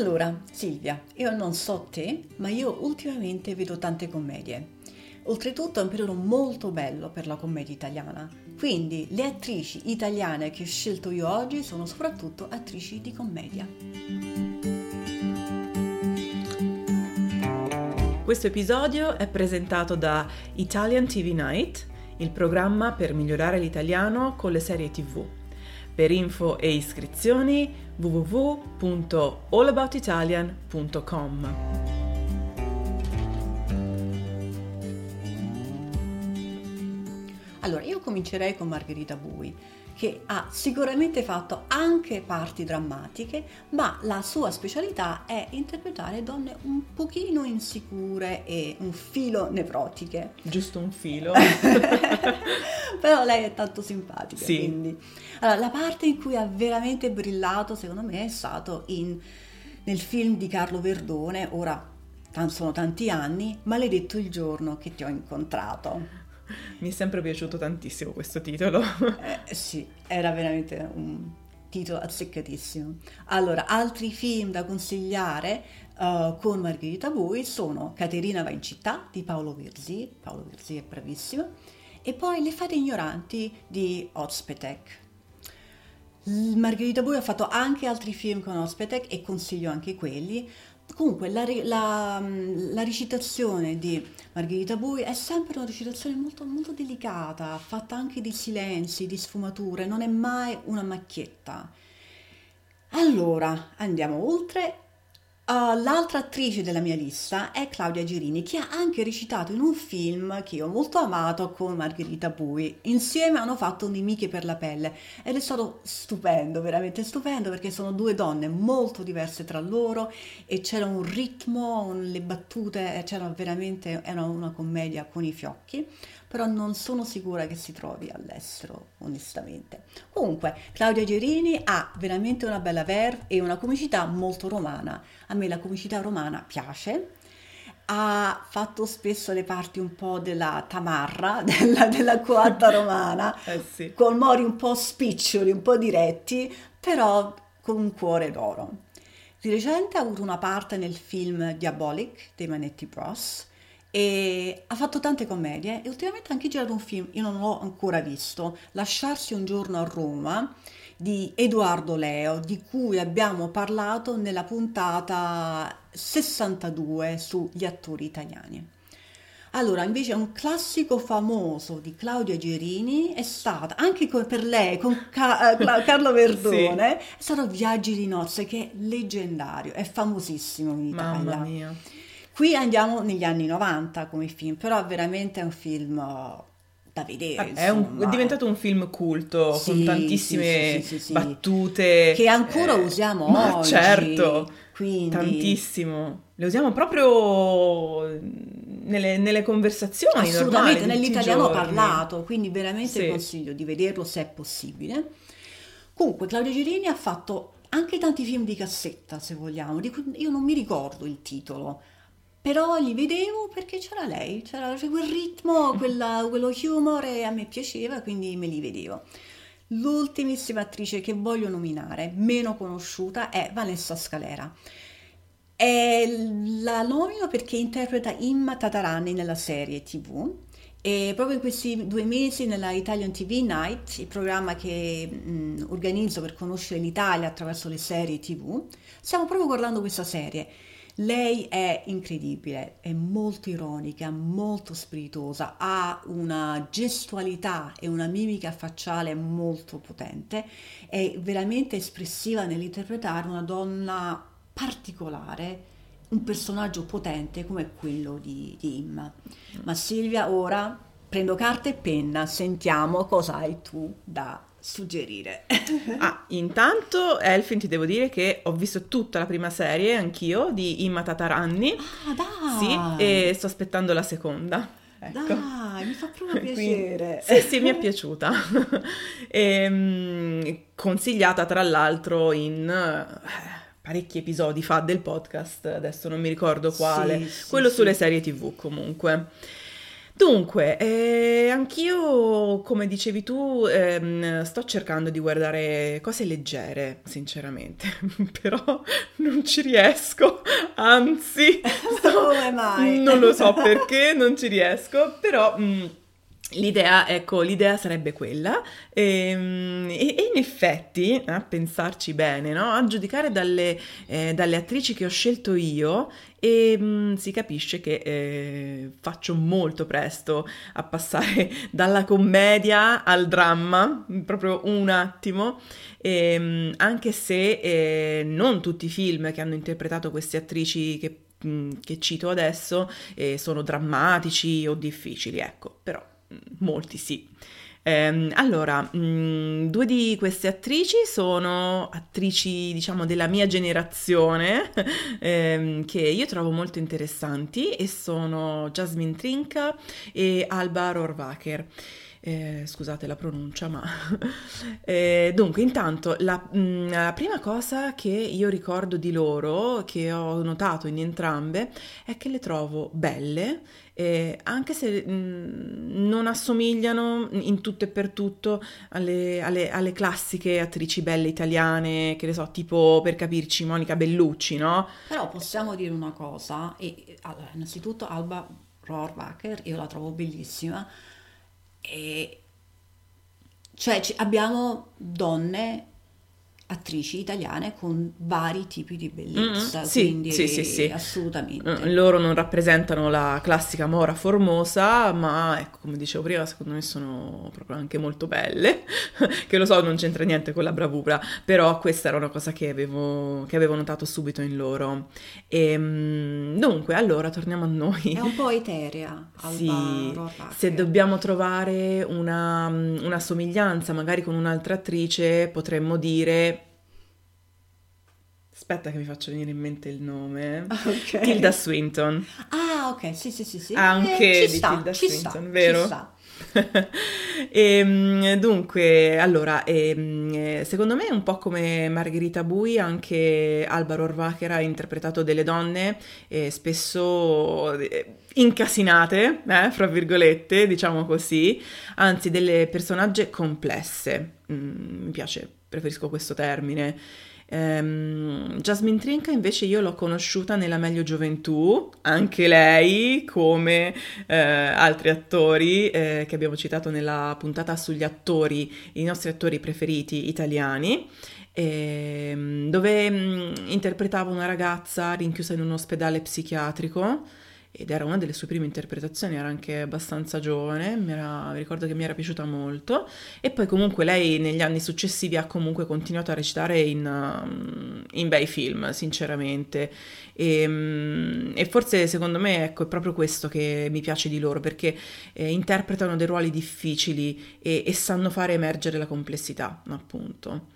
Allora, Silvia, io non so te, ma io ultimamente vedo tante commedie. Oltretutto è un periodo molto bello per la commedia italiana, quindi le attrici italiane che ho scelto io oggi sono soprattutto attrici di commedia. Questo episodio è presentato da Italian TV Night, il programma per migliorare l'italiano con le serie TV. Per info e iscrizioni www.allaboutitalian.com. Allora, io comincerei con Margherita Bui, che ha sicuramente fatto anche parti drammatiche, ma la sua specialità è interpretare donne un pochino insicure e un filo nevrotiche. Giusto un filo. Però lei è tanto simpatica, Sì. quindi. Allora, la parte in cui ha veramente brillato, secondo me, è stato in- nel film di Carlo Verdone, ora sono tanti anni, Maledetto il giorno che ti ho incontrato. Mi è sempre piaciuto tantissimo questo titolo. Eh, sì, era veramente un titolo azzeccatissimo. Allora, altri film da consigliare eh, con Margherita Bui sono Caterina va in città di Paolo Virzì, Paolo Virzì è bravissimo, e poi Le fate ignoranti di Ozpetek. Margherita Bui ha fatto anche altri film con Ozpetek e consiglio anche quelli. Comunque la, la- la recitazione di Margherita Bui è sempre una recitazione molto, molto delicata, fatta anche di silenzi, di sfumature, non è mai una macchietta. Allora, andiamo oltre. Uh, l'altra attrice della mia lista è Claudia Girini, che ha anche recitato in un film che ho molto amato con Margherita Bui. Insieme hanno fatto Nemiche per la pelle ed è stato stupendo, veramente stupendo, perché sono due donne molto diverse tra loro e c'era un ritmo, un- le battute, eh, c'era veramente, era una commedia con i fiocchi, però non sono sicura che si trovi all'estero, onestamente. Comunque, Claudia Gerini ha veramente una bella verve e una comicità molto romana. A me la comicità romana piace. Ha fatto spesso le parti un po' della tamarra, della, della coatta romana, Eh sì. con mori un po' spiccioli, un po' diretti, però con un cuore d'oro. Di recente ha avuto una parte nel film Diabolic dei Manetti Bros e ha fatto tante commedie e ultimamente ha anche girato un film, io non l'ho ancora visto, Lasciarsi un giorno a Roma di Edoardo Leo, di cui abbiamo parlato nella puntata 62 sugli attori italiani. Allora, invece un classico famoso di Claudia Gerini è stata, anche per lei, con Ca- eh, Carlo Verdone, è stato Viaggi di nozze, che è leggendario, è famosissimo in Italia. Mamma mia. Qui andiamo negli anni 90 come film, però veramente è un film da vedere. È, un- è diventato un film culto Sì, con tantissime sì, sì, battute. Che ancora eh, usiamo ma oggi, Certo, quindi- tantissimo. Le usiamo proprio nelle, nelle conversazioni normali. Assolutamente, di tutti i nell'italiano parlato, quindi veramente consiglio di vederlo se è possibile. Comunque, Claudia Girini ha fatto anche tanti film di cassetta, se vogliamo, di cui io non mi ricordo il titolo, però li vedevo perché c'era lei, c'era quel ritmo, quella- quello humor e a me piaceva, quindi me li vedevo. L'ultimissima attrice che voglio nominare, meno conosciuta, è Vanessa Scalera. E la nomino perché interpreta Imma Tatarani nella serie TV e proprio in questi due mesi nella Italian TV Night, il programma che mh, organizzo per conoscere l'Italia attraverso le serie TV, stiamo proprio guardando questa serie. Lei è incredibile, è molto ironica, molto spiritosa, ha una gestualità e una mimica facciale molto potente, è veramente espressiva nell'interpretare una donna particolare, un personaggio potente come quello di, di Imma. Ma Silvia, ora prendo carta e penna, sentiamo cosa hai tu da suggerire. Ah, intanto, Elfin, ti devo dire che ho visto tutta la prima serie, anch'io, di Imma Tataranni. Ah, dai! Sì, e sto aspettando la seconda. Ecco. Dai, mi fa proprio Quindi- piacere. sì, sì, mi è piaciuta. Ehm, consigliata tra l'altro in eh, parecchi episodi fa del podcast, adesso non mi ricordo quale, Sì, sì, quello sì. sulle serie TV comunque. Dunque, eh, anch'io, come dicevi tu, ehm, sto cercando di guardare cose leggere, sinceramente, però non ci riesco, anzi, sto... Come mai? non lo so perché, non ci riesco, però... Mh, mm, L'idea, ecco, l'idea sarebbe quella ehm, e, e, in effetti, a pensarci bene, no? a giudicare dalle, eh, dalle, attrici che ho scelto io, e, mh, mm, si capisce che eh, faccio molto presto a passare dalla commedia al dramma, proprio un attimo, e, mh, mm, anche se eh, non tutti i film che hanno interpretato queste attrici che, mh, che cito adesso eh, sono drammatici o difficili, ecco, però molti sì. Eh, allora, mh, mm, due di queste attrici sono attrici, diciamo, della mia generazione, ehm, che io trovo molto interessanti e sono Jasmine Trinca e Alba Rohrwacher. Eh, scusate la pronuncia, ma... eh, dunque, intanto, la, mh, mm, la, prima cosa che io ricordo di loro, che ho notato in entrambe, è che le trovo belle eh, anche se mh, mm, non assomigliano in tutto e per tutto alle, alle, alle, classiche attrici belle italiane, che ne so, tipo per capirci Monica Bellucci, no? Però possiamo dire una cosa, e, allora, innanzitutto Alba Rohrwacher, io la trovo bellissima, e cioè abbiamo donne attrici italiane con vari tipi di bellezza, mm, sì, quindi sì, sì, sì. assolutamente. Mm, loro non rappresentano la classica mora formosa, ma ecco, come dicevo prima, secondo me sono proprio anche molto belle, che lo so, non c'entra niente con la bravura, però questa era una cosa che avevo, che avevo notato subito in loro. E, ehm, dunque, allora, torniamo a noi. È un po' eterea. Alba sì, se dobbiamo trovare una, una somiglianza magari con un'altra attrice, potremmo dire Aspetta che mi faccio venire in mente il nome. Okay. Tilda Swinton. Ah, ok, sì, sì, sì, sì. Anche eh, di sta, Tilda Swinton, sta, vero? e, ehm, dunque, allora, e, ehm, secondo me è un po' come Margherita Bui, anche Alba Rohrwacher ha interpretato delle donne eh, spesso eh, incasinate, eh, fra virgolette, diciamo così, anzi delle personaggi complesse. Mm, mi piace, preferisco questo termine. Um, Jasmine Trinca invece io l'ho conosciuta nella Meglio Gioventù, anche lei come eh, altri attori eh, che abbiamo citato nella puntata sugli attori, i nostri attori preferiti italiani. Eh, dove mm, interpretava una ragazza rinchiusa in un ospedale psichiatrico ed era una delle sue prime interpretazioni, era anche abbastanza giovane, mi, era, mi ricordo che mi era piaciuta molto e poi comunque lei negli anni successivi ha comunque continuato a recitare in, um, in bei film, sinceramente e, um, e, forse secondo me ecco, è proprio questo che mi piace di loro perché eh, interpretano dei ruoli difficili e, e sanno fare emergere la complessità, appunto.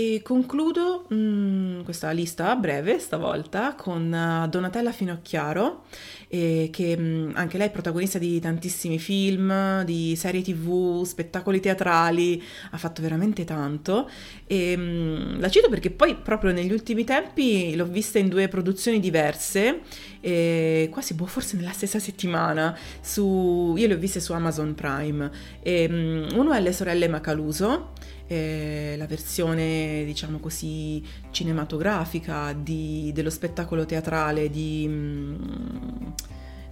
E concludo mh, mm, questa lista breve stavolta con uh, Donatella Finocchiaro, eh, che mh, mm, anche lei è protagonista di tantissimi film, di serie tv, spettacoli teatrali, ha fatto veramente tanto. E, mh, mm, la cito perché poi proprio negli ultimi tempi l'ho vista in due produzioni diverse, eh, quasi boh, forse nella stessa settimana, su, io le ho viste su Amazon Prime. E, uno è Le sorelle Macaluso eh, la versione, diciamo così, cinematografica di, dello spettacolo teatrale di... Mm,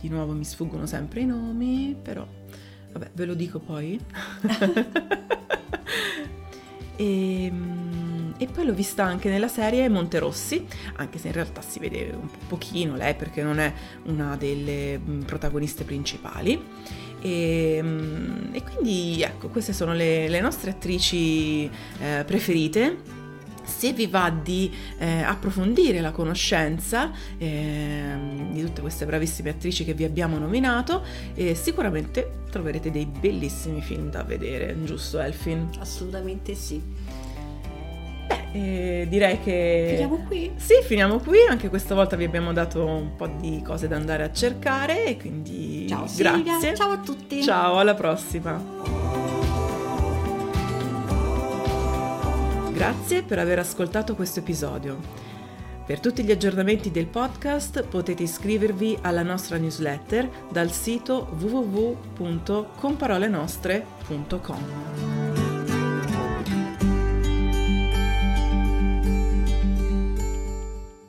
di nuovo mi sfuggono sempre i nomi, però vabbè, ve lo dico poi. e, ehm, e, poi l'ho vista anche nella serie Monterossi, anche se in realtà si vede un pochino lei perché non è una delle mm, protagoniste principali. E, ehm, e quindi ecco, queste sono le, le nostre attrici eh, preferite. Se vi va di eh, approfondire la conoscenza eh, di tutte queste bravissime attrici che vi abbiamo nominato, eh, sicuramente troverete dei bellissimi film da vedere, giusto Elfin? Assolutamente sì. E direi che... Finiamo qui? Sì, finiamo qui. Anche questa volta vi abbiamo dato un po' di cose da andare a cercare e quindi Ciao, grazie. Silvia. Ciao a tutti. Ciao, alla prossima. Grazie per aver ascoltato questo episodio. Per tutti gli aggiornamenti del podcast potete iscrivervi alla nostra newsletter dal sito www.comparolenostre.com.